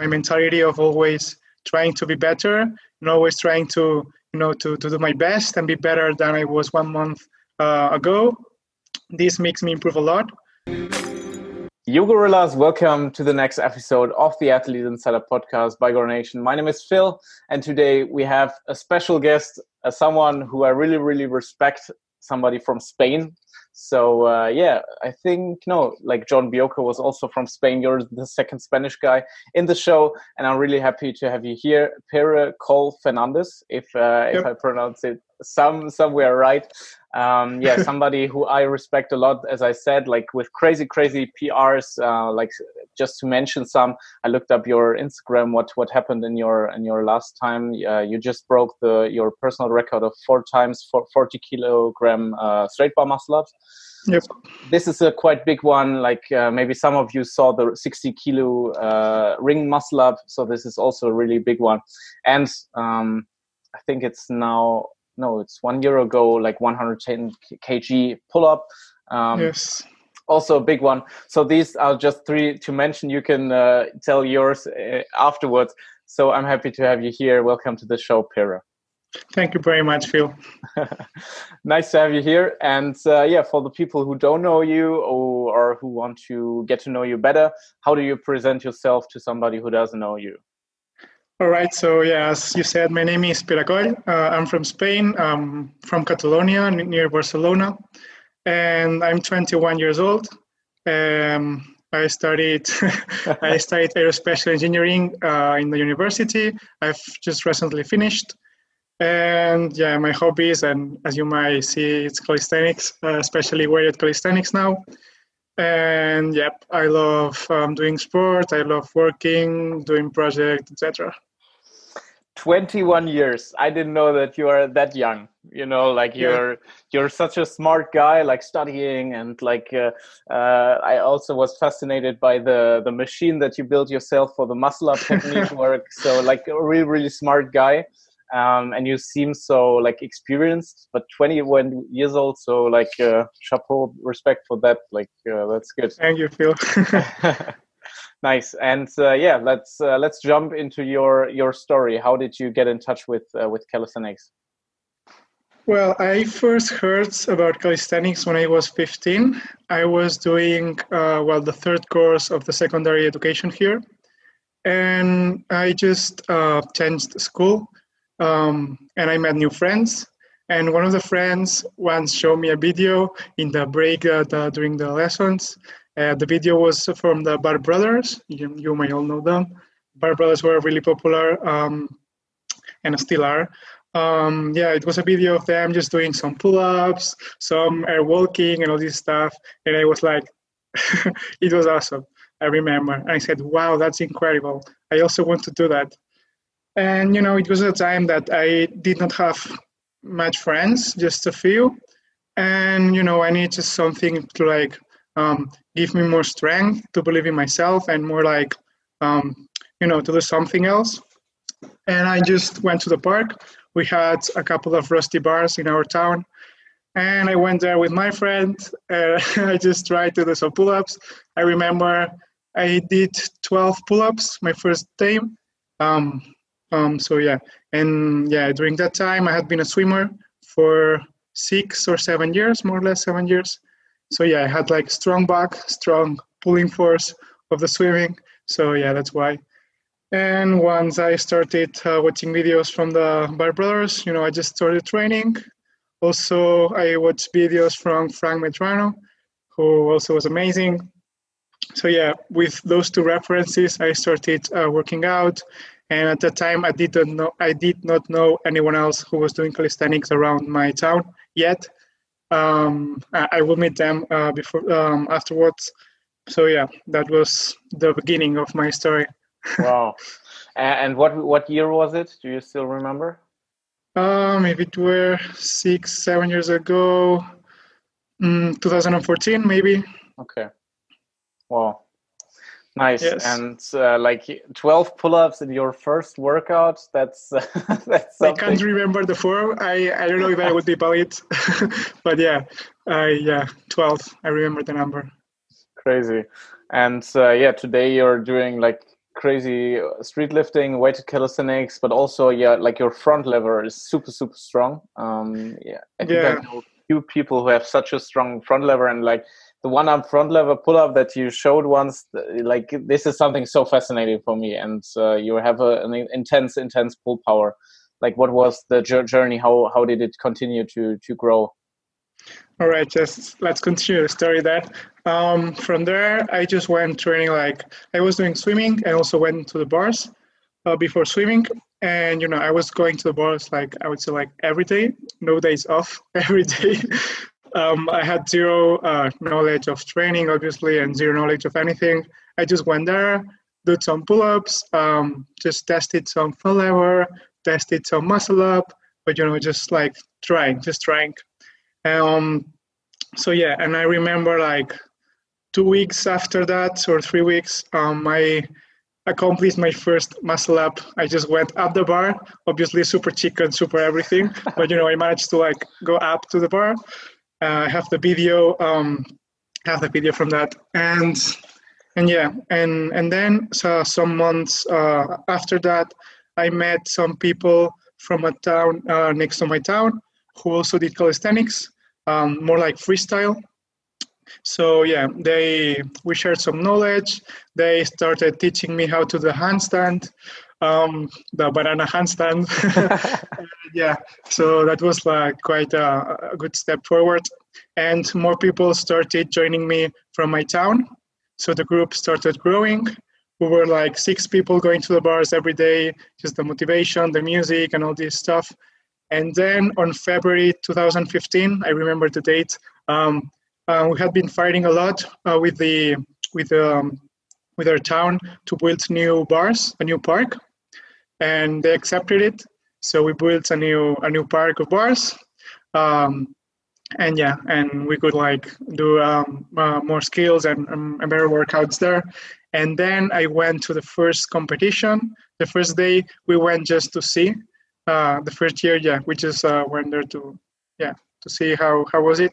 my mentality of always trying to be better and always trying to you know to, to do my best and be better than I was one month uh, ago. This makes me improve a lot. Yo Gorillas, welcome to the next episode of the Athlete Insider podcast by Nation. My name is Phil, and today we have a special guest, uh, someone who I really, really respect, somebody from Spain. So uh, yeah, I think no, like John Bioco was also from Spain. You're the second Spanish guy in the show, and I'm really happy to have you here, Pere Coll Fernandez, if uh, yep. if I pronounce it some somewhere right. Um, yeah, somebody who I respect a lot, as I said, like with crazy, crazy PRs. Uh, like just to mention some, I looked up your Instagram. What what happened in your in your last time? Uh, you just broke the your personal record of four times for 40 kilogram uh, straight bar muscle ups. Yep. This is a quite big one. Like uh, maybe some of you saw the 60 kilo uh, ring muscle up. So this is also a really big one. And um, I think it's now no, it's one year ago, like 110 kg pull up. Um, yes. Also a big one. So these are just three to mention. You can uh, tell yours uh, afterwards. So I'm happy to have you here. Welcome to the show, Pere. Thank you very much, Phil. nice to have you here. And uh, yeah, for the people who don't know you or, or, who want to get to know you better, how do you present yourself to somebody who doesn't know you? All right. So yeah, as you said, my name is Pere Coll. Uh, I'm from Spain. I'm from Catalonia, near Barcelona, and I'm 21 years old. Um, I studied I studied aerospace engineering uh, in the university. I've just recently finished, and yeah, my hobbies and as you might see, it's calisthenics, uh, especially weighted calisthenics now. And yep, I love um, doing sport. I love working, doing projects, etc. 21 years. I didn't know that you are that young you know like you're yeah. you're such a smart guy like studying and like uh, uh, i also was fascinated by the the machine that you built yourself for the muscle up technique work. So like a really really smart guy um, and you seem so like experienced but 21 years old so like uh, chapeau respect for that like uh, that's good. Thank you phil nice. And uh, yeah let's uh, let's jump into your your story. How did you get in touch with uh, with calisthenics? Well i first heard about calisthenics when i was 15 i was doing uh, well the third course of the secondary education here. And i just uh, changed school um, and i met new friends. And one of the friends once showed me a video in the break uh, during the lessons uh, the video was from the Bar Brothers. You, you may all know them. Bar Brothers were really popular um, and still are. Um, yeah, it was a video of them just doing some pull-ups, some air walking, and all this stuff. And I was like, it was awesome. I remember. And I said, wow, that's incredible. I also want to do that. And you know, it was a time that I did not have much friends, just a few. And you know, I needed something to like um, give me more strength to believe in myself and more like um, you know to do something else. And i just went to the park. We had a couple of rusty bars in our town. And i went there with my friend. Uh, i just tried to do some pull-ups. I remember i did 12 pull-ups my first time. Um, um, so yeah. And yeah during that time i had been a swimmer for six or seven years more or less seven years so yeah, I had like strong back, strong pulling force of the swimming. So yeah, that's why. And once I started uh, watching videos from the Bar Brothers, you know, I just started training. Also, I watched videos from Frank Medrano, who also was amazing. So yeah, with those two references, I started uh, working out. And at that time, I didn't know I did not know anyone else who was doing calisthenics around my town yet um, I, will meet them uh, before um, afterwards. So yeah, that was the beginning of my story. wow! And what what year was it? Do you still remember? Uh, maybe it were six, seven years ago. Mm, 2014, maybe. Okay. Wow. Nice. Yes. And uh, like 12 pull-ups in your first workout. That's uh, that's. Something. I can't remember the form. I I don't know if I would be valid, but yeah, uh, yeah, 12. I remember the number. Crazy. And uh, yeah, today you're doing like crazy street lifting, weighted calisthenics, but also yeah, like your front lever is super super strong. Um, yeah, I think yeah. I know few people who have such a strong front lever and like the one arm front lever pull up that you showed once. Like this is something so fascinating for me, and uh, you have a, an intense intense pull power. Like what was the journey? How how did it continue to to grow? All right, just let's continue the story. That um, from there, I just went training. Like I was doing swimming, and also went to the bars uh, before swimming. And you know, I was going to the bars like I would say like every day, no days off, every day. Um, I had zero uh, knowledge of training, obviously, and zero knowledge of anything. I just went there, did some pull-ups, um, just tested some front lever, tested some muscle up, but you know, just like trying, just trying. Um, so yeah, and I remember like two weeks after that or three weeks, um, I accomplished my first muscle up. I just went up the bar, obviously super chicken, super everything, but you know I managed to like go up to the bar. Uh, I have the video, um, have the video from that, and and yeah, and and then so some months uh, after that, I met some people from a town uh, next to my town who also did calisthenics, um, more like freestyle. So yeah, they we shared some knowledge. They started teaching me how to do the handstand, um, the banana handstand. yeah, so that was like quite a, a good step forward. And more people started joining me from my town. So the group started growing. We were like six people going to the bars every day, just the motivation, the music, and all this stuff. And then on February 2015, I remember the date. Um, uh, we had been fighting a lot uh, with the with um, with our town to build new bars, a new park, and they accepted it. So we built a new a new park of bars, um, and yeah, and we could like do um, uh, more skills and, um, and better workouts there. And then I went to the first competition. The first day we went just to see uh, the first year, yeah, we just uh, went there to, yeah, to see how how was it,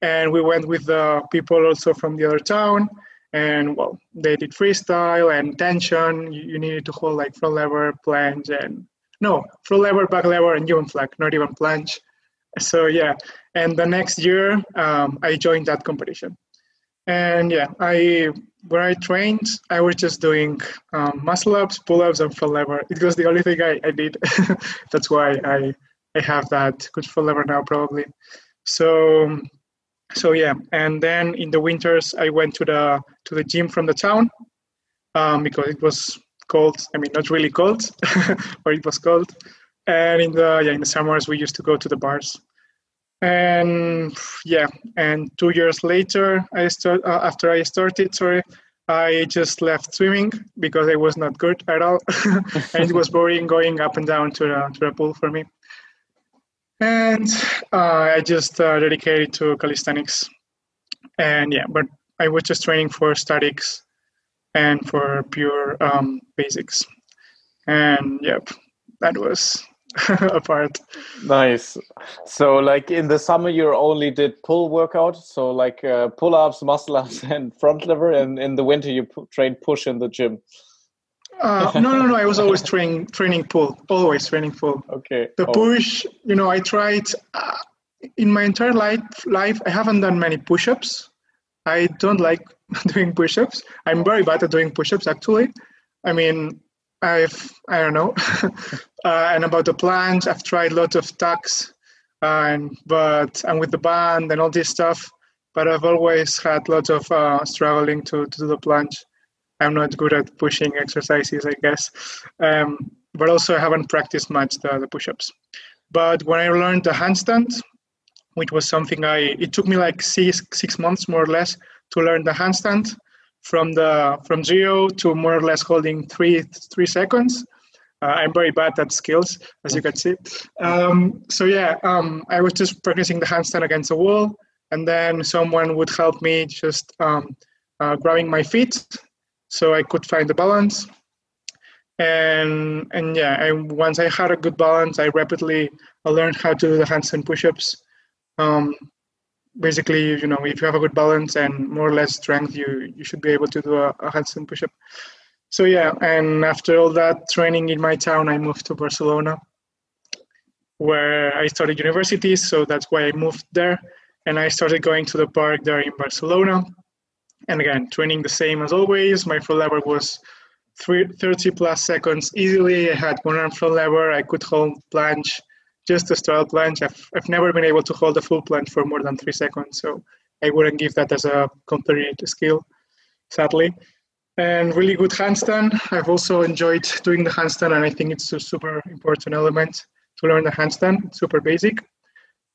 and we went with the people also from the other town, and well, they did freestyle and tension. You, you needed to hold like front lever, planche, and no front lever, back lever, and human flag, not even planche So yeah, and the next year um, I joined that competition, and yeah, I where I trained, I was just doing um, muscle ups, pull ups, and front lever. It was the only thing I, I did. That's why I I have that good front lever now, probably. So so yeah, and then in the winters I went to the to the gym from the town um, because it was cold. I mean, not really cold, but it was cold. And in the yeah in the summers we used to go to the bars and yeah and two years later i start uh, after i started sorry i just left swimming because it was not good at all and it was boring going up and down to the, to the pool for me and uh, i just uh, dedicated to calisthenics and yeah but i was just training for statics and for pure um, basics and yep that was apart. Nice. So, like in the summer, you only did pull workout, so like uh, pull ups, muscle ups, and front lever, and in the winter you train push in the gym. Uh, no, no, no. I was always training training pull, always training pull. Okay. The oh. push, you know, I tried uh, in my entire life. Life, I haven't done many push-ups. I don't like doing push-ups. I'm very bad at doing push-ups, actually. I mean, I've I don't know. uh, and about the planche, I've tried lots of tucks, and but and with the band and all this stuff. But I've always had lots of uh, struggling to, to do the planche. I'm not good at pushing exercises, I guess. Um, but also I haven't practiced much the, the push-ups. But when I learned the handstand, which was something I it took me like six six months more or less to learn the handstand from the from zero to more or less holding three three seconds. Uh, I'm very bad at skills, as you can see. Um, so yeah, um, I was just practicing the handstand against the wall, and then someone would help me just um, uh, grabbing my feet, so I could find the balance. And and yeah, and once I had a good balance, I rapidly learned how to do the handstand push-ups. Um, basically, you know, if you have a good balance and more or less strength, you you should be able to do a, a handstand push-up. so yeah, and after all that training in my town, I moved to Barcelona, where I started university. So that's why I moved there, and I started going to the park there in Barcelona. And again, training the same as always. My full lever was 30 plus seconds easily. I had one arm front lever. I could hold planche, just a straddle planche. I've, I've never been able to hold a full planche for more than three seconds. So I wouldn't give that as a complete skill, sadly. And really good handstand. I've also enjoyed doing the handstand, and I think it's a super important element to learn the handstand. It's super basic.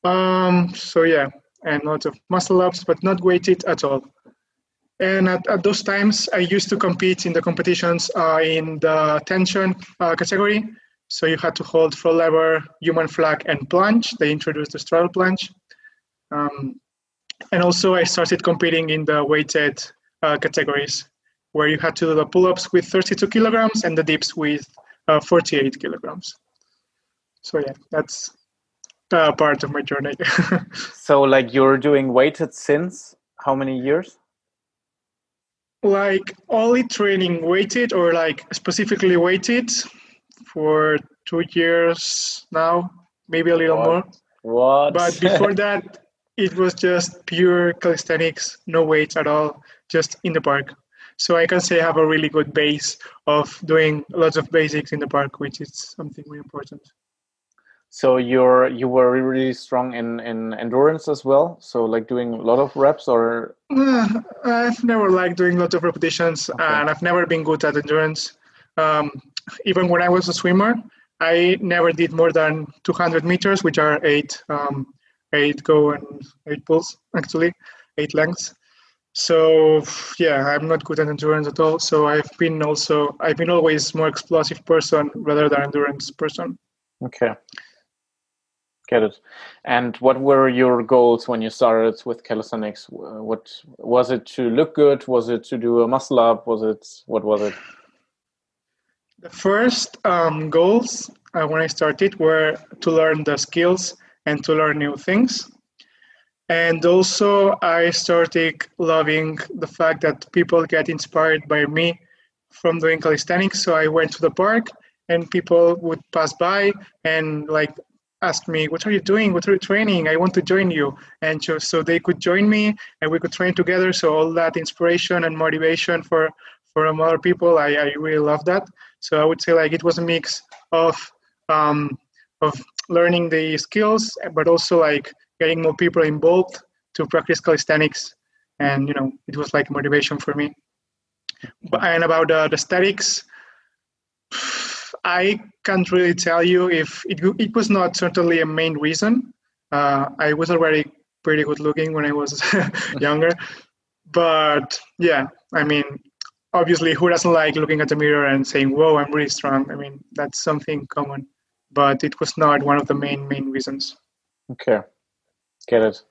Um, so yeah, and lots of muscle ups, but not weighted at all. And at, at those times, I used to compete in the competitions uh, in the tension uh, category. So you had to hold front lever, human flag, and planche. They introduced the straddle planche. Um, and also, I started competing in the weighted uh, categories, where you had to do the pull-ups with 32 kilograms and the dips with uh, 48 kilograms. So yeah, that's uh, part of my journey. so, like, you're doing weighted since how many years? Like only training weighted or like specifically weighted for two years now, maybe a little what? more. What? But before that, it was just pure calisthenics, no weights at all, just in the park. So I can say I have a really good base of doing lots of basics in the park, which is something really important. So you're you were really strong in in endurance as well. So like doing a lot of reps, or uh, I've never liked doing a lot of repetitions, okay. and I've never been good at endurance. Um, even when I was a swimmer, I never did more than 200 meters, which are eight um, eight go and eight pulls actually, eight lengths. So yeah, I'm not good at endurance at all. So I've been also I've been always more explosive person rather than endurance person. Okay. Get it. And what were your goals when you started with calisthenics? What was it to look good? Was it to do a muscle up? Was it what was it? The first um, goals uh, when I started were to learn the skills and to learn new things. And also, I started loving the fact that people get inspired by me from doing calisthenics. So I went to the park and people would pass by and like ask me, "What are you doing? What are you training? I want to join you." And so, they could join me, and we could train together. So all that inspiration and motivation for for other people, I, I really love that. So I would say like it was a mix of um, of learning the skills, but also like getting more people involved to practice calisthenics, and you know it was like motivation for me. And about uh, the statics. I can't really tell you if it, it was not certainly a main reason. Uh, I was already pretty good looking when I was younger. But yeah, I mean, obviously, who doesn't like looking at the mirror and saying, whoa, I'm really strong? I mean, that's something common. But it was not one of the main, main reasons. Okay, get it.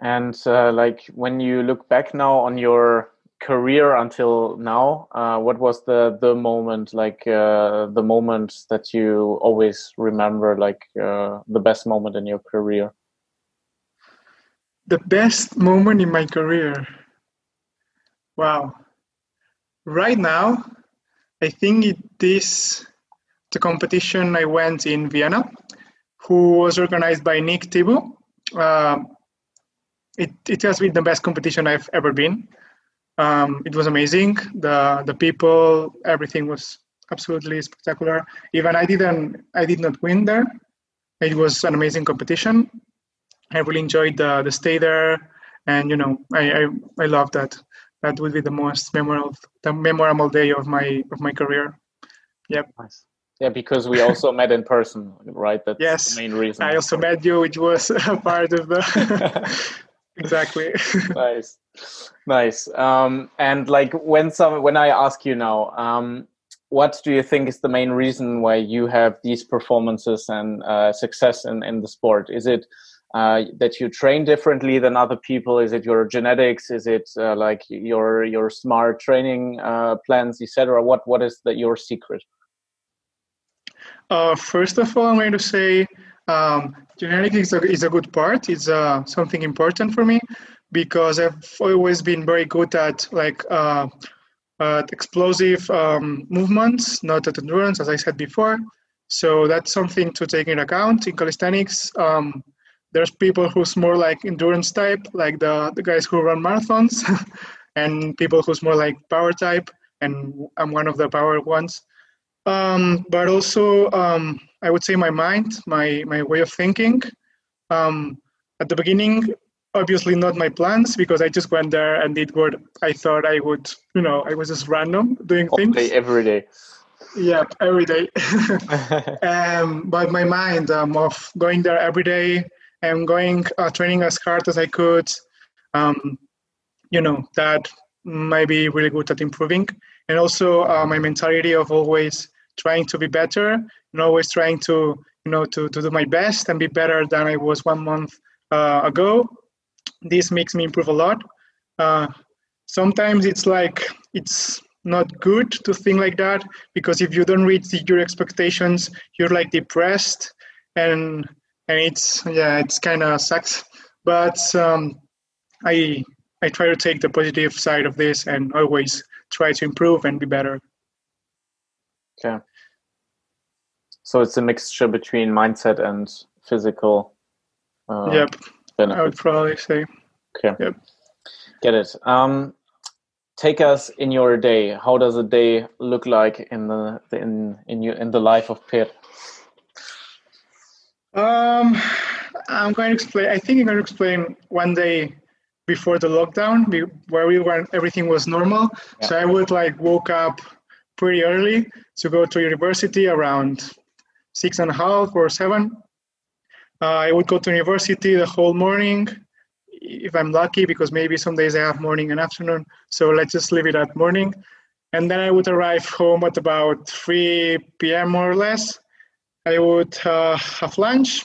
And uh, like when you look back now on your career until now uh, what was the the moment like uh, the moment that you always remember like uh, the best moment in your career the best moment in my career wow right now i think it is the competition i went in vienna who was organized by nick thibault uh, it, it has been the best competition i've ever been um, it was amazing. The the people, everything was absolutely spectacular. Even I didn't, I did not win there. It was an amazing competition. I really enjoyed the the stay there, and you know, I I, I love that. That would be the most memorable the memorable day of my of my career. Yep. Nice. Yeah, because we also met in person, right? That's yes, the main reason. I also met you, which was a part of the exactly. nice nice um, and like when some when i ask you now um, what do you think is the main reason why you have these performances and uh, success in, in the sport is it uh, that you train differently than other people? Is it your genetics? Is it uh, like your your smart training uh, plans etc what what is the, your secret? Uh, first of all i'm going to say um, genetics is a, is a good part. It's uh, something important for me because I've always been very good at like at explosive um, movements, not at endurance, as I said before. So that's something to take into account. In calisthenics. Um, there's people who's more like endurance type, like the, the guys who run marathons, and people who's more like power type, and I'm one of the power ones. Um, but also, um, I would say my mind, my my way of thinking. Um, at the beginning, obviously not my plans because I just went there and did what I thought I would. You know, I was just random doing All things. day, every day. Yeah, every day. um, but my mind um, of going there every day and going uh, training as hard as I could, um, you know, that might be really good at improving. And also uh, my mentality of always trying to be better and always trying to, you know, to, to do my best and be better than I was one month uh, ago. This makes me improve a lot. Uh, sometimes it's like it's not good to think like that because if you don't reach your expectations, you're like depressed and and it's yeah it's kind of sucks. But um, I I try to take the positive side of this and always try to improve and be better. Okay. So it's a mixture between mindset and physical. Uh, yep. Benefits. I would probably say. Okay. Yep. Get it. Um, take us in your day. How does a day look like in the in in you in the life of Pere? Um, I'm going to explain. I think I'm going to explain one day before the lockdown, where we were everything was normal. Yeah. So I would like woke up pretty early to go to university around six and a half or seven. Uh, I would go to university the whole morning if I'm lucky, because maybe some days I have morning and afternoon. So let's just leave it at morning. And then I would arrive home at about 3 p.m. more or less. I would uh, have lunch.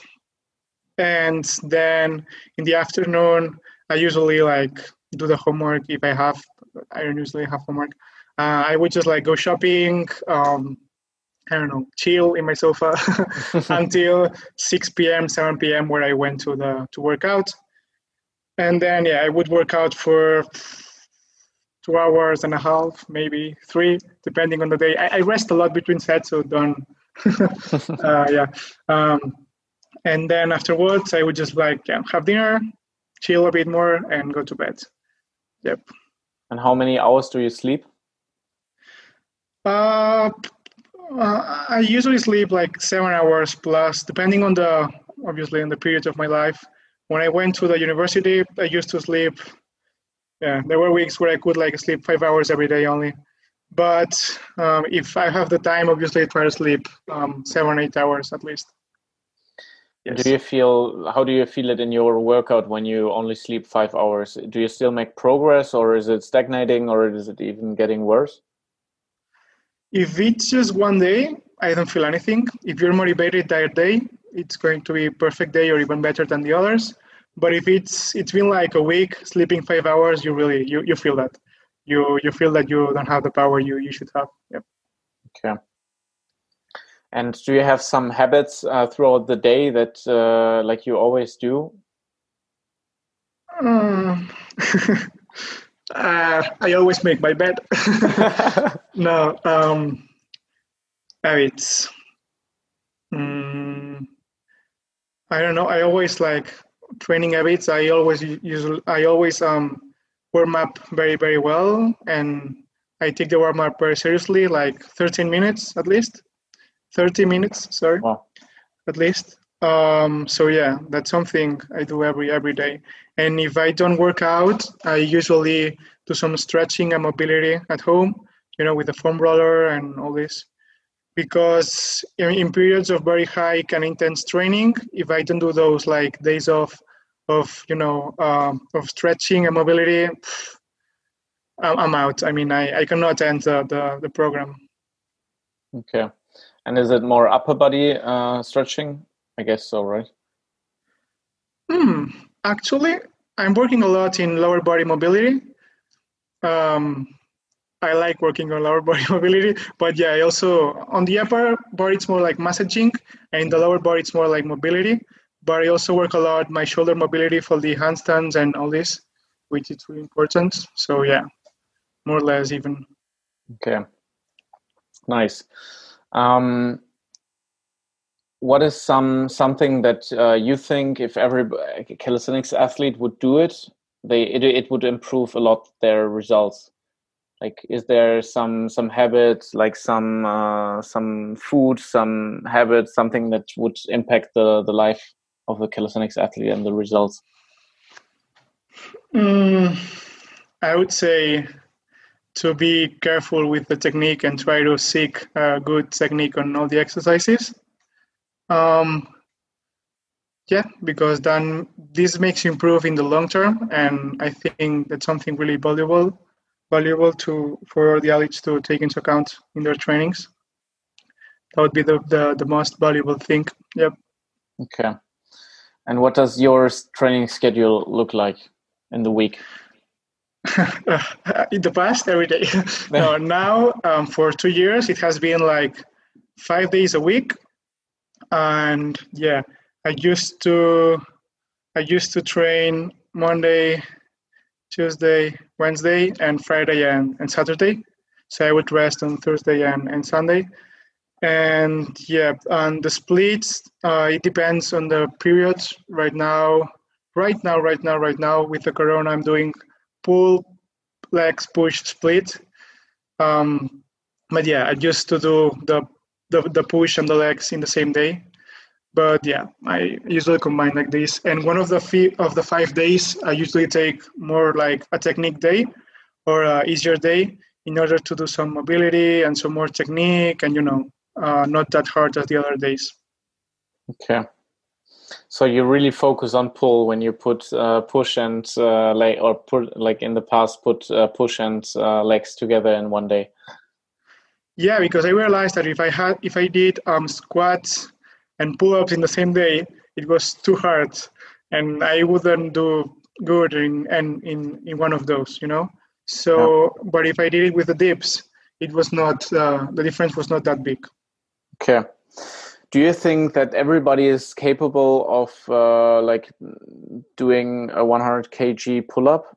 And then in the afternoon, I usually like do the homework if I have. I don't usually have homework. Uh, I would just like go shopping, um, I don't know, chill in my sofa until 6 p.m., 7 p.m., where I went to the to work out and then yeah i would work out for two hours and a half maybe three depending on the day i, I rest a lot between sets so don't uh, yeah um, and then afterwards i would just like yeah, have dinner chill a bit more and go to bed yep and how many hours do you sleep uh, uh, i usually sleep like seven hours plus depending on the obviously on the period of my life when I went to the university, I used to sleep. Yeah, there were weeks where I could like sleep five hours every day only. But um, if I have the time, obviously I try to sleep um, seven, eight hours at least. Yes. Do you feel? How do you feel it in your workout when you only sleep five hours? Do you still make progress, or is it stagnating, or is it even getting worse? If it's just one day, I don't feel anything. If you're motivated that day, it's going to be perfect day or even better than the others. But if it's it's been like a week sleeping five hours, you really you, you feel that. You you feel that you don't have the power you, you should have. Yep. Okay. And do you have some habits uh, throughout the day that uh, like you always do? Um, uh, I always make my bed. no, um, habits. Mm, I don't know. I always like training habits. I always usually I always um warm up very very well, and I take the warm up very seriously, like 13 minutes at least. 30 minutes, sorry, wow. at least. Um, so yeah, that's something I do every every day. And if I don't work out, I usually do some stretching and mobility at home. You know, with the foam roller and all this because in, in, periods of very high and intense training, if I don't do those like days of of you know um, of stretching and mobility, I'm out. I mean, I, I cannot enter the, the, the program. Okay, and is it more upper body uh, stretching? I guess so, right? Hmm. Actually, I'm working a lot in lower body mobility. Um, I like working on lower body mobility, but yeah, I also on the upper body it's more like massaging, and the lower body it's more like mobility. But I also work a lot my shoulder mobility for the handstands and all this, which is really important. So yeah, more or less even. Okay, nice. Um, what is some something that uh, you think if every calisthenics athlete would do it, they it, it would improve a lot their results? Like, is there some some habit, like some uh, some food, some habit, something that would impact the the life of the calisthenics athlete and the results? Mm, I would say to be careful with the technique and try to seek a good technique on all the exercises. Um, yeah, because then this makes you improve in the long term, and I think that's something really valuable, valuable to for the athletes to take into account in their trainings. That would be the the, the most valuable thing. Yep. Okay. And what does your training schedule look like in the week? in the past, every day. no, now um, for two years, it has been like five days a week, and yeah, I used to I used to train Monday, Tuesday, Wednesday, and Friday and, and Saturday. So I would rest on Thursday and, and Sunday. And yeah, on the splits, uh, it depends on the periods. Right now, right now, right now, right now, with the corona, I'm doing pull, legs, push, split. Um, but yeah, I used to do the, the the push and the legs in the same day. But yeah, I usually combine like this. And one of the fee- of the five days, I usually take more like a technique day or a easier day in order to do some mobility and some more technique and you know uh, not that hard as the other days. Okay. So you really focus on pull when you put uh, push and uh, leg, or put like in the past put uh, push and uh, legs together in one day. Yeah, because I realized that if I had if I did um, squats and pull-ups in the same day, it was too hard, and I wouldn't do good in in in, in one of those, you know. So, yeah. but if I did it with the dips, it was not uh, the difference was not that big. Okay. Do you think that everybody is capable of uh, like doing a 100 kg pull up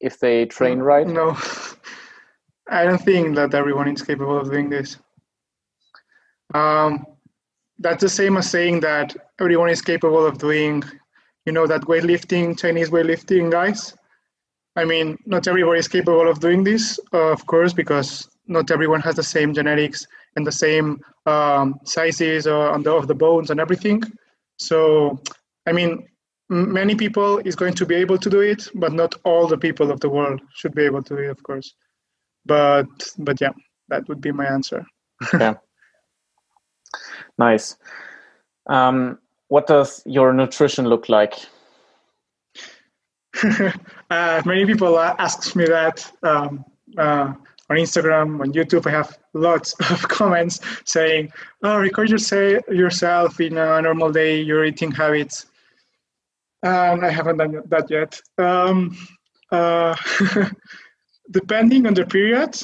if they train right? No, I don't think that everyone is capable of doing this. Um, that's the same as saying that everyone is capable of doing, you know, that weightlifting, Chinese weightlifting guys. I mean, not everybody is capable of doing this, uh, of course, because not everyone has the same genetics and the same um, sizes on the, of the bones and everything. So, I mean, many people is going to be able to do it, but not all the people of the world should be able to do it, of course. But, but yeah, that would be my answer. okay. Nice. Um, what does your nutrition look like? uh, many people ask me that. Um, uh, on Instagram, on YouTube, I have lots of comments saying, "Oh, record yourself in a normal day, your eating habits." And I haven't done that yet. Um, uh, depending on the period,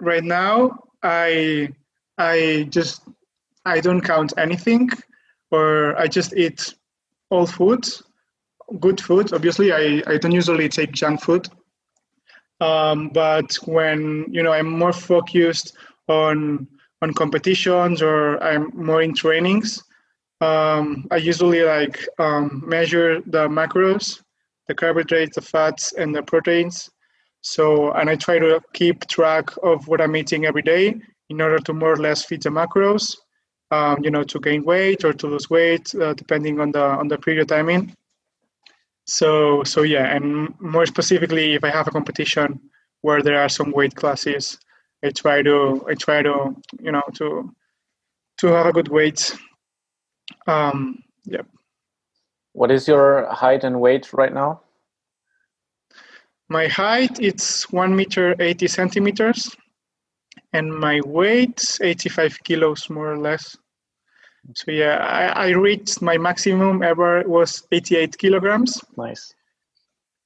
right now I I just I don't count anything, or I just eat all food, good food. Obviously, I, I don't usually take junk food um, but when you know I'm more focused on on competitions or I'm more in trainings, um, I usually like um, measure the macros, the carbohydrates, the fats, and the proteins. So and I try to keep track of what I'm eating every day in order to more or less fit the macros. Um, you know, to gain weight or to lose weight, uh, depending on the on the period I'm in. So so yeah, and more specifically, if I have a competition where there are some weight classes, I try to I try to you know to to have a good weight. Um, yeah. What is your height and weight right now? My height it's one meter eighty centimeters, and my weight eighty five kilos more or less. So yeah, I, I reached my maximum ever was 88 kilograms. Nice.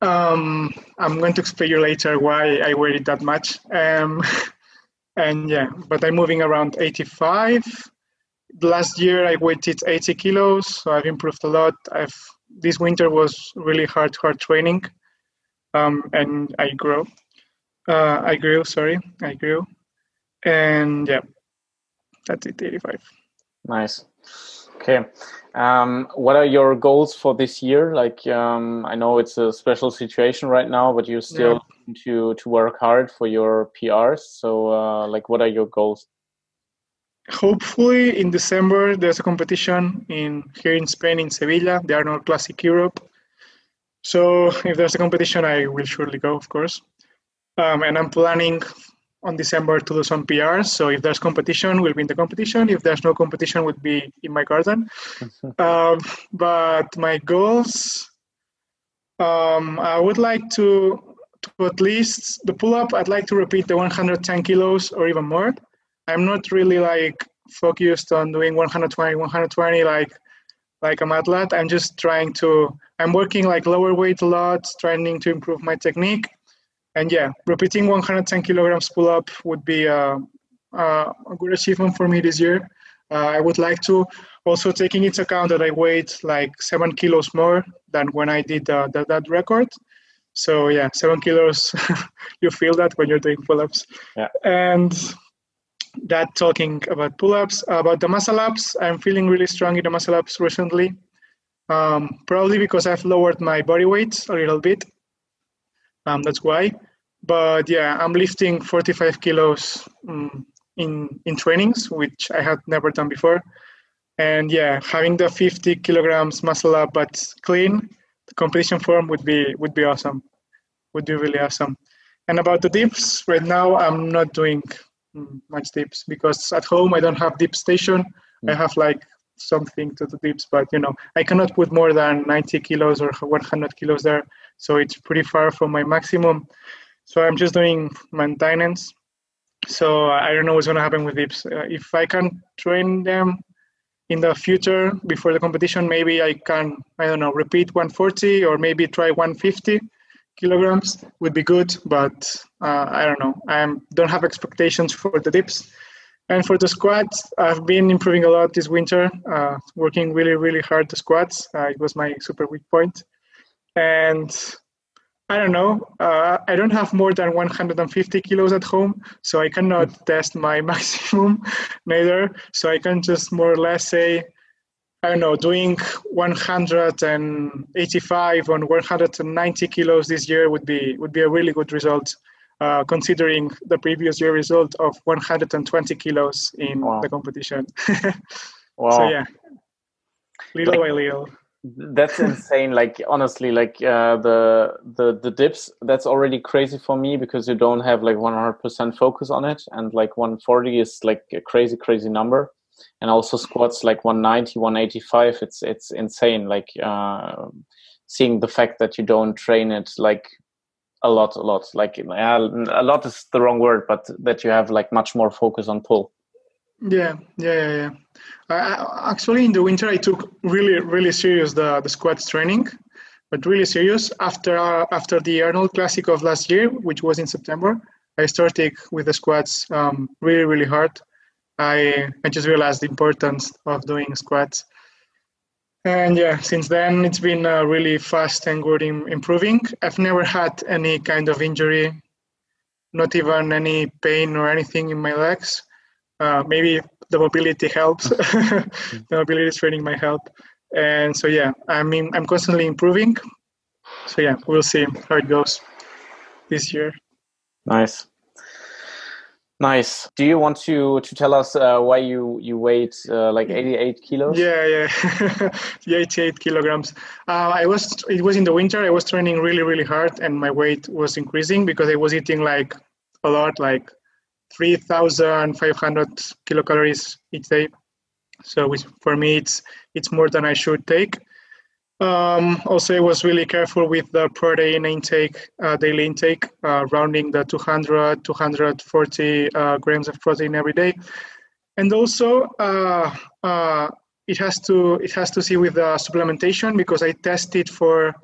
Um, I'm going to explain you later why I weighed it that much. Um, and yeah, but I'm moving around 85. Last year I weighed 80 kilos, so I've improved a lot. I've this winter was really hard, hard training, um, and I grew. Uh, I grew. Sorry, I grew. And yeah, that's it, 85. Nice. Okay. Um, what are your goals for this year? Like, um, I know it's a special situation right now, but you're still yeah. to to work hard for your PRs. So, uh, like, what are your goals? Hopefully, in December, there's a competition in here in Spain in Sevilla, the Arnold Classic Europe. So, if there's a competition, I will surely go, of course. Um, and I'm planning on December to do some PRs. So if there's competition, we'll be in the competition. If there's no competition, would be in my garden. um, but my goals, um, I would like to, to at least the pull up. I'd like to repeat the 110 kilos or even more. I'm not really like focused on doing 120, 120 like like a athlete. I'm just trying to. I'm working like lower weight a lot, trying to improve my technique and yeah, repeating 110 kilograms pull up would be a, a, good achievement for me this year. Uh, I would like to also taking into account that I weighed like seven kilos more than when I did uh, that, that record. So yeah, seven kilos, you feel that when you're doing pull-ups. Yeah. And that talking about pull-ups, about the muscle ups, I'm feeling really strong in the muscle ups recently. Um, probably because I've lowered my body weight a little bit. Um, that's why but yeah, I'm lifting 45 kilos um, in in trainings, which I had never done before. And yeah, having the 50 kilograms muscle up but clean, the completion form would be would be awesome. Would be really awesome. And about the dips, right now I'm not doing mm, much dips because at home I don't have dip station. Mm. I have like something to the dips, but you know I cannot put more than 90 kilos or 100 kilos there, so it's pretty far from my maximum. So I'm just doing maintenance. So I don't know what's going to happen with dips. Uh, if I can train them in the future before the competition, maybe I can, I don't know, repeat 140 or maybe try 150 kilograms would be good. But uh, I don't know. I don't have expectations for the dips. And for the squats, I've been improving a lot this winter, uh, working really, really hard the squats. Uh, it was my super weak point. And I don't know. Uh, I don't have more than 150 kilos at home, so I cannot mm. test my maximum neither. So I can just more or less say, I don't know, doing 185 on 190 kilos this year would be would be a really good result, uh, considering the previous year result of 120 kilos in wow. the competition. wow. So yeah, little like, by little that's insane like honestly like uh, the the the dips that's already crazy for me because you don't have like 100% focus on it and like 140 is like a crazy crazy number and also squats like 190 185 it's it's insane like uh, seeing the fact that you don't train it like a lot a lot like uh, a lot is the wrong word but that you have like much more focus on pull yeah, yeah, yeah, yeah. I, actually, in the winter, I took really, really serious the the squats training, but really serious. After uh, after the Arnold Classic of last year, which was in September, I started with the squats um, really, really hard. I I just realized the importance of doing squats, and yeah, since then it's been uh, really fast and good in improving. I've never had any kind of injury, not even any pain or anything in my legs uh, maybe the mobility helps. the mobility training might help. And so yeah, I mean I'm constantly improving. So yeah, we'll see how it goes this year. Nice. Nice. Do you want to to tell us uh, why you you weighed uh, like 88 kilos? Yeah, yeah, 88 kilograms. Uh, I was it was in the winter. I was training really really hard, and my weight was increasing because I was eating like a lot, like 3,500 kilocalories each day. So which for me, it's it's more than I should take. Um, also, I was really careful with the protein intake, uh, daily intake, uh, rounding the 200, 240 uh, grams of protein every day. And also, uh, uh, it has to it has to see with the supplementation because I tested for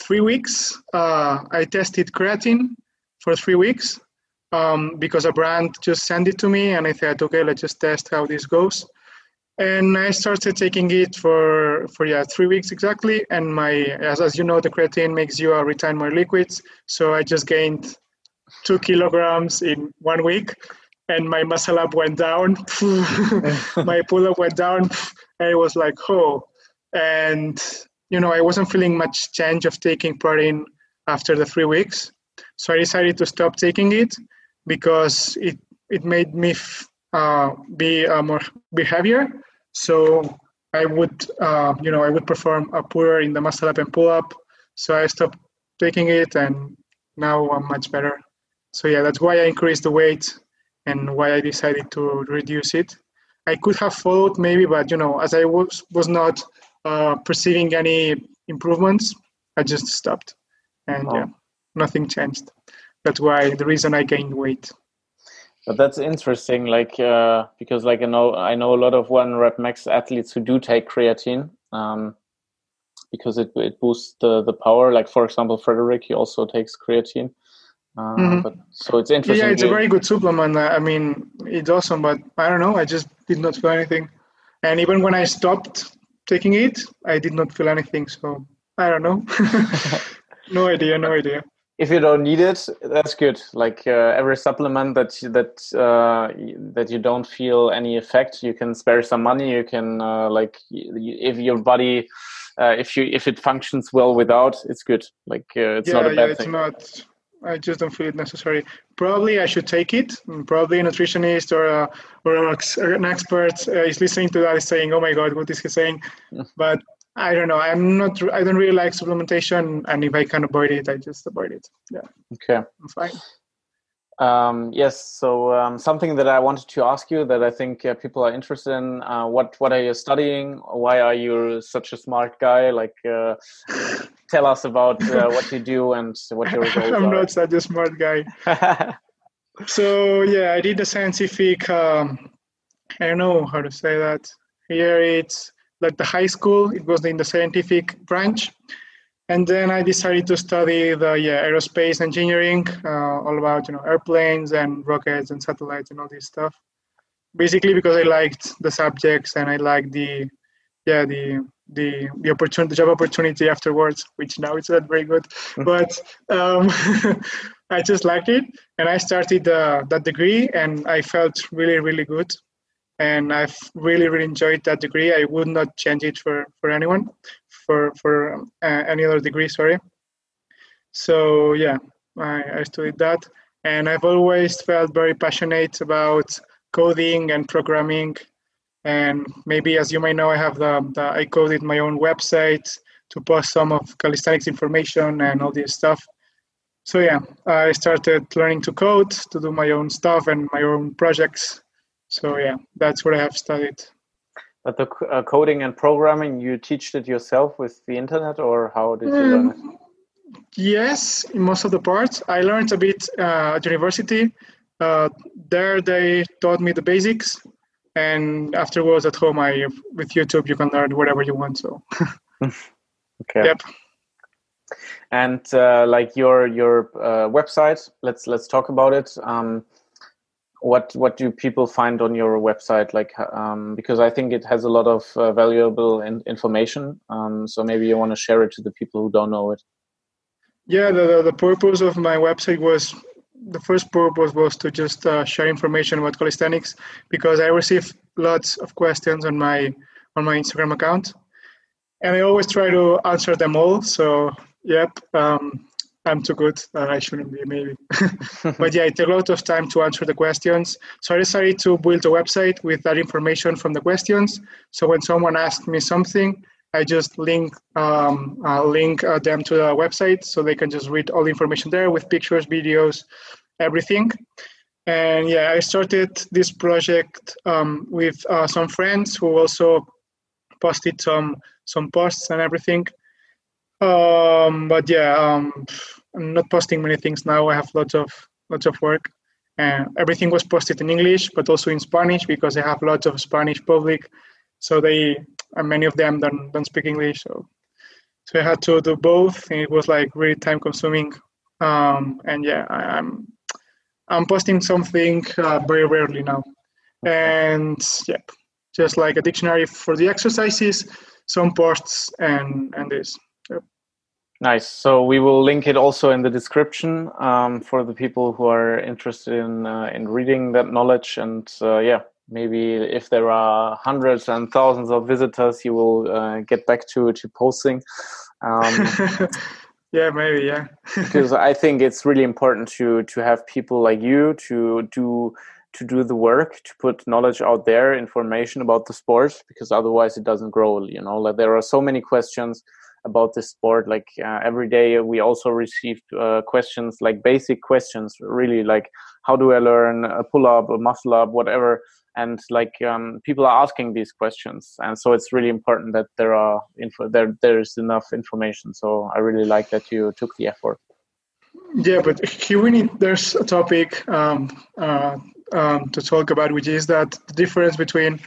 three weeks. Uh, I tested creatine for three weeks, um, because a brand just sent it to me and I thought, okay, let's just test how this goes. And I started taking it for, for yeah, three weeks exactly. And my, as, as you know, the creatine makes you uh, retain more liquids. So I just gained two kilograms in one week. and my muscle up went down. my pull up went down, and it was like, oh. And you know, I wasn't feeling much change of taking protein after the three weeks, so I decided to stop taking it because it it made me uh, be uh, more be heavier. So I would, uh, you know, I would perform a poorer in the muscle up and pull up. So I stopped taking it, and now I'm much better. So yeah, that's why I increased the weight and why I decided to reduce it. I could have followed maybe, but you know, as I was was not uh, perceiving any improvements, I just stopped, and yeah, nothing changed. That's why the reason I gained weight. But that's interesting, like uh, because like I know I know a lot of one rep max athletes who do take creatine um, because it it boosts the the power. Like for example, Frederick he also takes creatine. Uh, mm-hmm. But so it's interesting. Yeah, it's a very good supplement. I mean, it's awesome, but I don't know. I just did not feel anything, and even when I stopped taking it, I did not feel anything. So I don't know. no idea. No idea. If you don't need it, that's good. Like uh, every supplement that that uh, that you don't feel any effect, you can spare some money. You can uh, like if your body. Uh, if you if it functions well without, it's good. Like uh, it's yeah, not a bad yeah, thing. It's not I just don't feel it necessary. Probably I should take it. Probably a nutritionist or a, or an expert is listening to that is saying, "Oh my God, what is he saying?" but I don't know. I'm not. I don't really like supplementation, and if I can avoid it, I just avoid it. Yeah. Okay. I'm fine. Um, yes. So um, something that I wanted to ask you that I think uh, people are interested in: uh, what what are you studying? Why are you such a smart guy? Like, uh, tell us about uh, what you do and what your goals are. I'm are. not such a smart guy. so yeah, I did the scientific. Um, I don't know how to say that. Here it's like the high school. It was in the scientific branch and then I decided to study the yeah, aerospace engineering, uh, all about you know airplanes and rockets and satellites and all this stuff. Basically, because I liked the subjects and I liked the yeah the the the opportunity, the job opportunity afterwards, which now it's not very good, mm-hmm. but um, I just liked it, and I started uh, that degree, and I felt really really good, and I've really really enjoyed that degree. I would not change it for for anyone for for uh, any other degree. Sorry. So yeah, I, I studied that, and I've always felt very passionate about coding and programming. And maybe, as you may know, I have the, the I coded my own website to post some of calisthenics information and all this stuff. So yeah, I started learning to code to do my own stuff and my own projects. So yeah, that's what I have studied. But the uh, coding and programming, you teach it yourself with the internet, or how did you um, learn it? Mm, yes, in most of the parts. I learned a bit uh, at university. Uh, there, they taught me the basics, and afterwards at home, I with YouTube, you can learn whatever you want. So, okay. Yep. And uh, like your your uh, website, let's let's talk about it. Um, what what do people find on your website? Like um, because i think it has a lot of uh, valuable in information um, so maybe you want to share it to the people who don't know it. Yeah the, the purpose of my website was the first purpose was to just uh, share information about calisthenics because i receive lots of questions on my on my instagram account and i always try to answer them all so yep um, I'm too good. Uh, I shouldn't be, maybe. but yeah, it took a lot of time to answer the questions. So I decided to build a website with that information from the questions. So when someone asked me something, I just link um, uh, link uh, them to the website so they can just read all the information there with pictures, videos, everything. And yeah, I started this project um, with uh, some friends who also posted some some posts and everything. Um, but yeah, um, I'm not posting many things now. I have lots of lots of work. And everything was posted in English, but also in Spanish because I have lots of Spanish public. So they, and many of them don't, don't speak English. So, so I had to do both. And it was like really time consuming. Um, and yeah, I, am I'm, I'm posting something uh, very rarely now. And yeah, just like a dictionary for the exercises, some posts and and this. Nice. So we will link it also in the description um, for the people who are interested in uh, in reading that knowledge. And uh, yeah, maybe if there are hundreds and thousands of visitors, you will uh, get back to to posting. Um, yeah, maybe yeah. because I think it's really important to to have people like you to do to do the work to put knowledge out there, information about the sport, because otherwise it doesn't grow. You know, like there are so many questions about this sport like uh, every day we also receive uh, questions like basic questions really like how do i learn a pull up a muscle up whatever? And like um, people are asking these questions and so it's really important that there are info there there's enough information. So i really like that you took the effort. Yeah but here we need there's a topic um, uh, um, to talk about which is that the difference between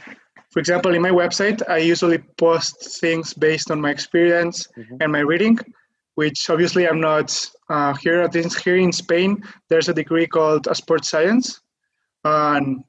for example, in my website, I usually post things based on my experience mm-hmm. and my reading, which obviously I'm not uh, here. At least here in Spain, there's a degree called a sports science, and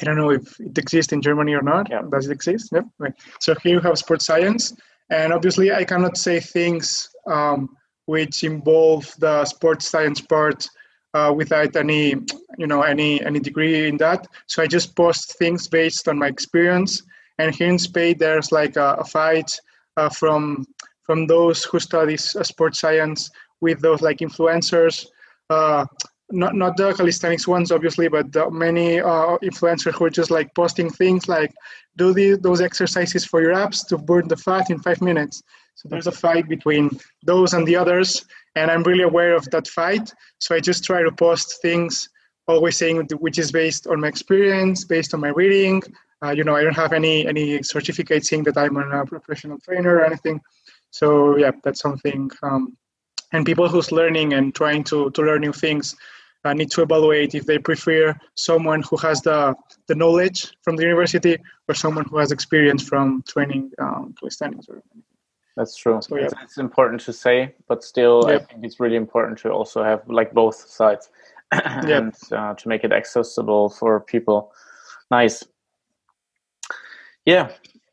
I don't know if it exists in Germany or not. Yeah. Does it exist? Yep. Right. So here you have sports science, and obviously I cannot say things um, which involve the sports science part uh, without any you know any any degree in that. So i just post things based on my experience. And here in spain there's like a, a fight uh, from from those who study uh, sports science with those like influencers. Uh, not not the calisthenics ones obviously but many uh, influencers who are just like posting things like do the, those exercises for your abs to burn the fat in five minutes. So there's a fight between those and the others and I'm really aware of that fight. So I just try to post things, always saying which is based on my experience, based on my reading. Uh, you know, I don't have any any certificate saying that I'm a professional trainer or anything. So yeah, that's something. Um, and people who's learning and trying to to learn new things uh, need to evaluate if they prefer someone who has the the knowledge from the university or someone who has experience from training um, or anything. That's true. So, yeah. It's important to say, but still, yeah. I think it's really important to also have like both sides and uh, to make it accessible for people. Nice. Yeah,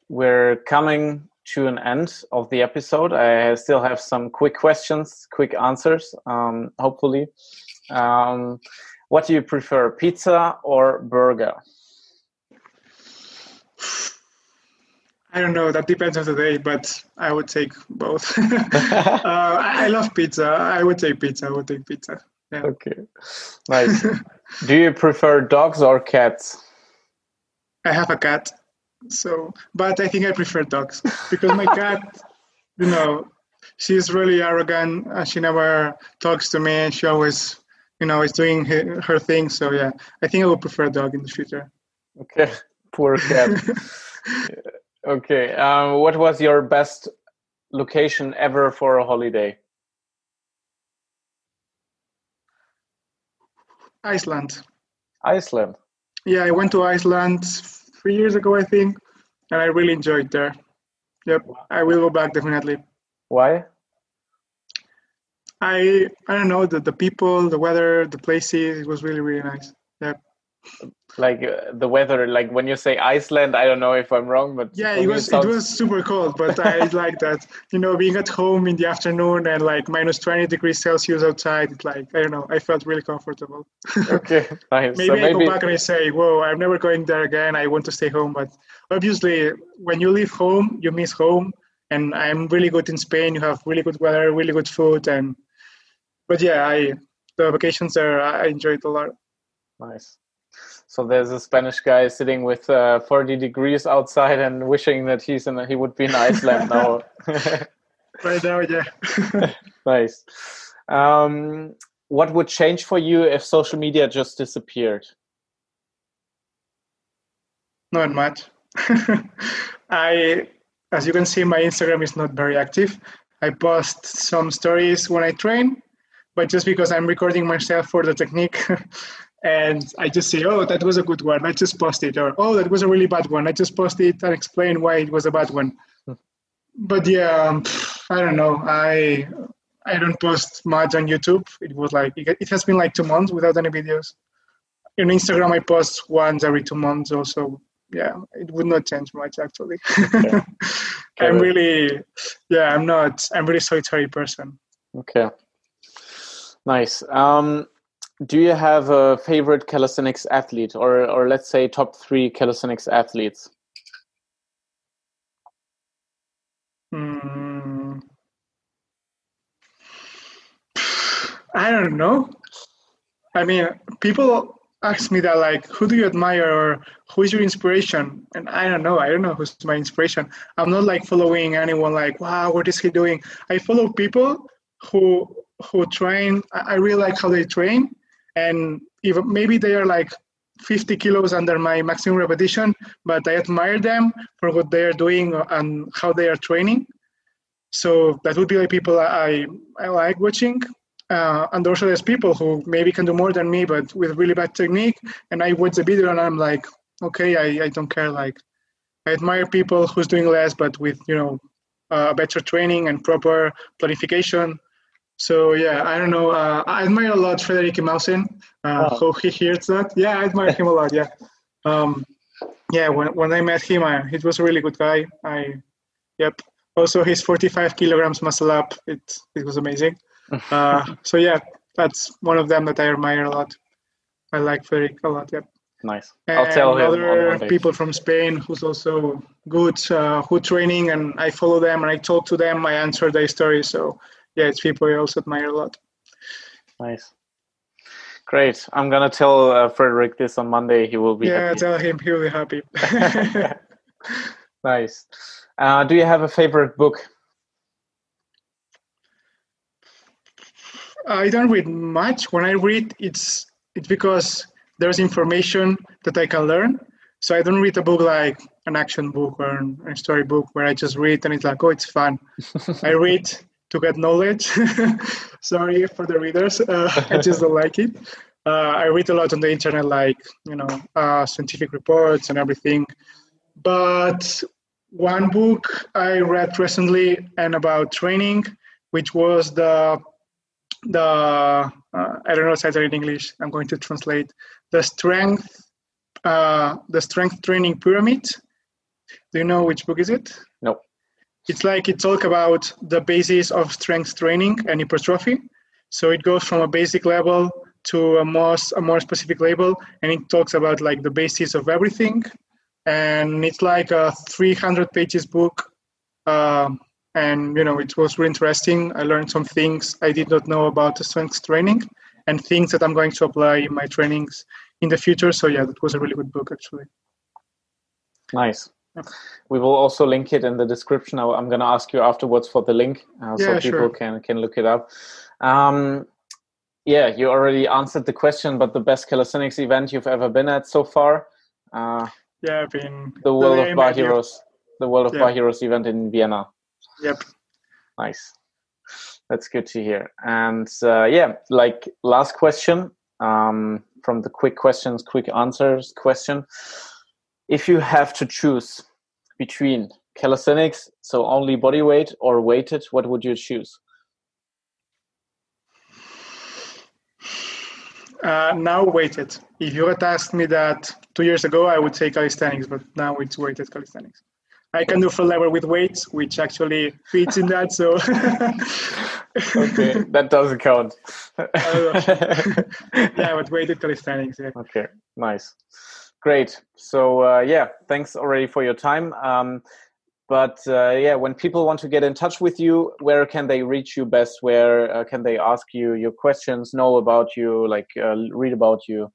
we're coming to an end of the episode. I still have some quick questions, quick answers, um, hopefully. Um, what do you prefer, pizza or burger? I don't know. That depends on the day, but I would take both. uh, I love pizza. I would take pizza. I would take pizza. Yeah. Okay, nice. Do you prefer dogs or cats? I have a cat, so but I think I prefer dogs because my cat, you know, she's really arrogant. And she never talks to me. and She always, you know, is doing her, her thing. So yeah, I think I would prefer a dog in the future. Okay, poor cat. Okay. Um, what was your best location ever for a holiday? Iceland. Iceland. Yeah, I went to Iceland three years ago, I think, and I really enjoyed there. Yep, I will go back definitely. Why? I I don't know the the people, the weather, the places. It was really really nice. Yep like uh, the weather like when you say iceland i don't know if i'm wrong but yeah it was it, sounds... it, was super cold but i like that. You know being at home in the afternoon and like minus 20 degrees celsius outside it's like i don't know i felt really comfortable. Okay nice. maybe so i maybe... go back and i say whoa i'm never going there again. I want to stay home. But obviously when you leave home you miss home and i'm really good in spain. You have really good weather really good food and but yeah i the vacations there i enjoyed a lot. Nice so there's a Spanish guy sitting with uh, 40 degrees outside and wishing that he's in he would be in Iceland now. right now, yeah. nice. Um, what would change for you if social media just disappeared? Not much. I, as you can see, my Instagram is not very active. I post some stories when I train, but just because I'm recording myself for the technique, and I just say, oh, that was a good one. I just post it. Or, oh, that was a really bad one. I just post it and explain why it was a bad one. But yeah, um, I don't know. I I don't post much on YouTube. It was like it has been like two months without any videos. In Instagram, I post once every two months. Also, yeah, it would not change much actually. Okay. I'm really, yeah, I'm not. I'm really solitary person. Okay. Nice. Um, do you have a favorite calisthenics athlete, or or let's say top three calisthenics athletes? Mm. I don't know. I mean, people ask me that, like, who do you admire or who is your inspiration? And I don't know. I don't know who's my inspiration. I'm not like following anyone like, wow, what is he doing? I follow people who who train. I really like how they train, and even maybe they are like 50 kilos under my maximum repetition, but I admire them for what they are doing and how they are training. So that would be like people I I like watching. Uh, and also there's people who maybe can do more than me, but with really bad technique. And I watch the video and I'm like, okay, I, I don't care. Like, I admire people who's doing less, but with you know, uh, better training and proper planification. So yeah, I don't know. Uh, I admire a lot Frederick Mausen. Uh, oh. How he hears that? Yeah, I admire him a lot. Yeah, um, yeah. When when I met him, I, he was a really good guy. I, yep. Also, his 45 kilograms muscle up. It it was amazing. Uh, so yeah, that's one of them that I admire a lot. I like Frederick a lot. Yep. Nice. I'll tell him. Other people from Spain who's also good, uh, who training, and I follow them and I talk to them. I answer their stories. So yeah, it's people I also admire a lot. Nice. Great. I'm gonna tell uh, Frederick this on Monday. He will be. Yeah, happy. tell him he will be happy. nice. Uh, do you have a favorite book? I don't read much. When I read, it's it's because there's information that I can learn. So I don't read a book like an action book or a story book where I just read and it's like, oh, it's fun. I read to get knowledge. Sorry for the readers, uh, I just don't like it. Uh, I read a lot on the internet, like you know, uh, scientific reports and everything. But one book I read recently and about training, which was the the uh, I don't know title in English. I'm going to translate the strength uh, the strength training pyramid. Do you know which book is it? It's like it talk about the basis of strength training and hypertrophy. So it goes from a basic level to a more a more specific level, and it talks about like the basis of everything. And it's like a 300 pages book, um, and you know it was really interesting. I learned some things I did not know about the strength training, and things that I'm going to apply in my trainings in the future. So yeah, that was a really good book actually. Nice. We will also link it in the description. I'm going to ask you afterwards for the link uh, yeah, so people sure. can can look it up. Um, yeah, you already answered the question, but the best calisthenics event you've ever been at so far? Uh, yeah, I've been the World of Bar Heroes, the World of yeah. Bar Heroes event in Vienna. Yep. Nice. That's good to hear. And uh, yeah, like last question um, from the quick questions, quick answers question if you have to choose between calisthenics, so only body weight, or weighted, what would you choose? Uh, now weighted. If you had asked me that two years ago, I would say calisthenics, but now it's weighted calisthenics. I can do full lever with weights, which actually fits in that. So okay, that doesn't count. yeah, but weighted calisthenics. Yeah. Okay, nice. Great. So uh, yeah, thanks already for your time. Um, but uh, yeah, when people want to get in touch with you, where can they reach you best? Where uh, can they ask you your questions, know about you, like uh, read about you?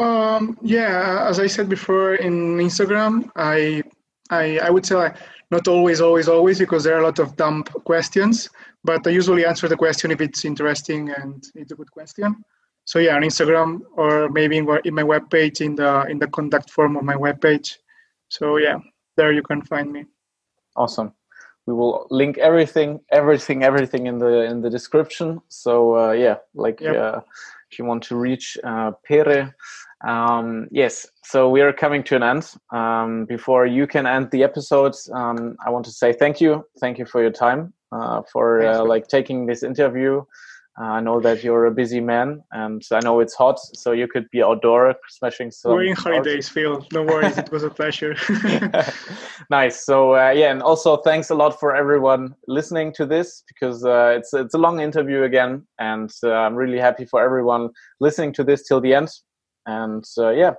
Um, yeah, as I said before, in Instagram, I I, I would say like, not always, always, always, because there are a lot of dumb questions. But I usually answer the question if it's interesting and it's a good question so yeah on instagram or maybe in, in my webpage in the in the contact form of my webpage. So yeah there you can find me. Awesome. We will link everything everything everything in the in the description. So uh, yeah like yep. uh, if you want to reach uh, pere um, yes so we are coming to an end. Um, before you can end the episodes um, i want to say thank you. Thank you for your time uh, for uh, like taking this interview Uh, I know that you're a busy man, and I know it's hot, so you could be outdoor smashing some. We're in holidays, Phil. No worries, it was a pleasure. nice. So uh, yeah, and also thanks a lot for everyone listening to this because uh, it's it's a long interview again, and uh, I'm really happy for everyone listening to this till the end. And uh, yeah,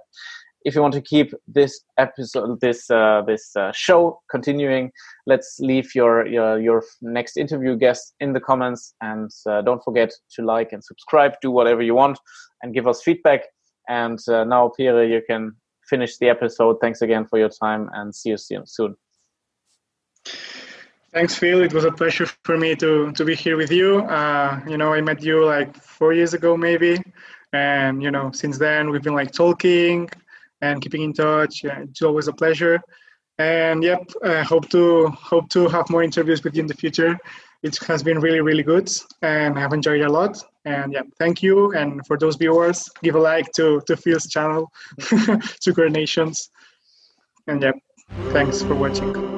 if you want to keep this episode, this uh, this uh, show continuing, let's leave your, your your next interview guest in the comments, and uh, don't forget to like and subscribe. Do whatever you want, and give us feedback. And uh, now, Pere, you can finish the episode. Thanks again for your time, and see you soon. Thanks, Phil. It was a pleasure for me to to be here with you. Uh, you know, I met you like four years ago, maybe, and you know, since then we've been like talking and keeping in touch. Uh, it's always a pleasure. And yep, I hope to hope to have more interviews with you in the future. It has been really really good, and I've enjoyed a lot. And yeah, thank you. And for those viewers, give a like to to Phil's channel, to Nations. And yep, thanks for watching.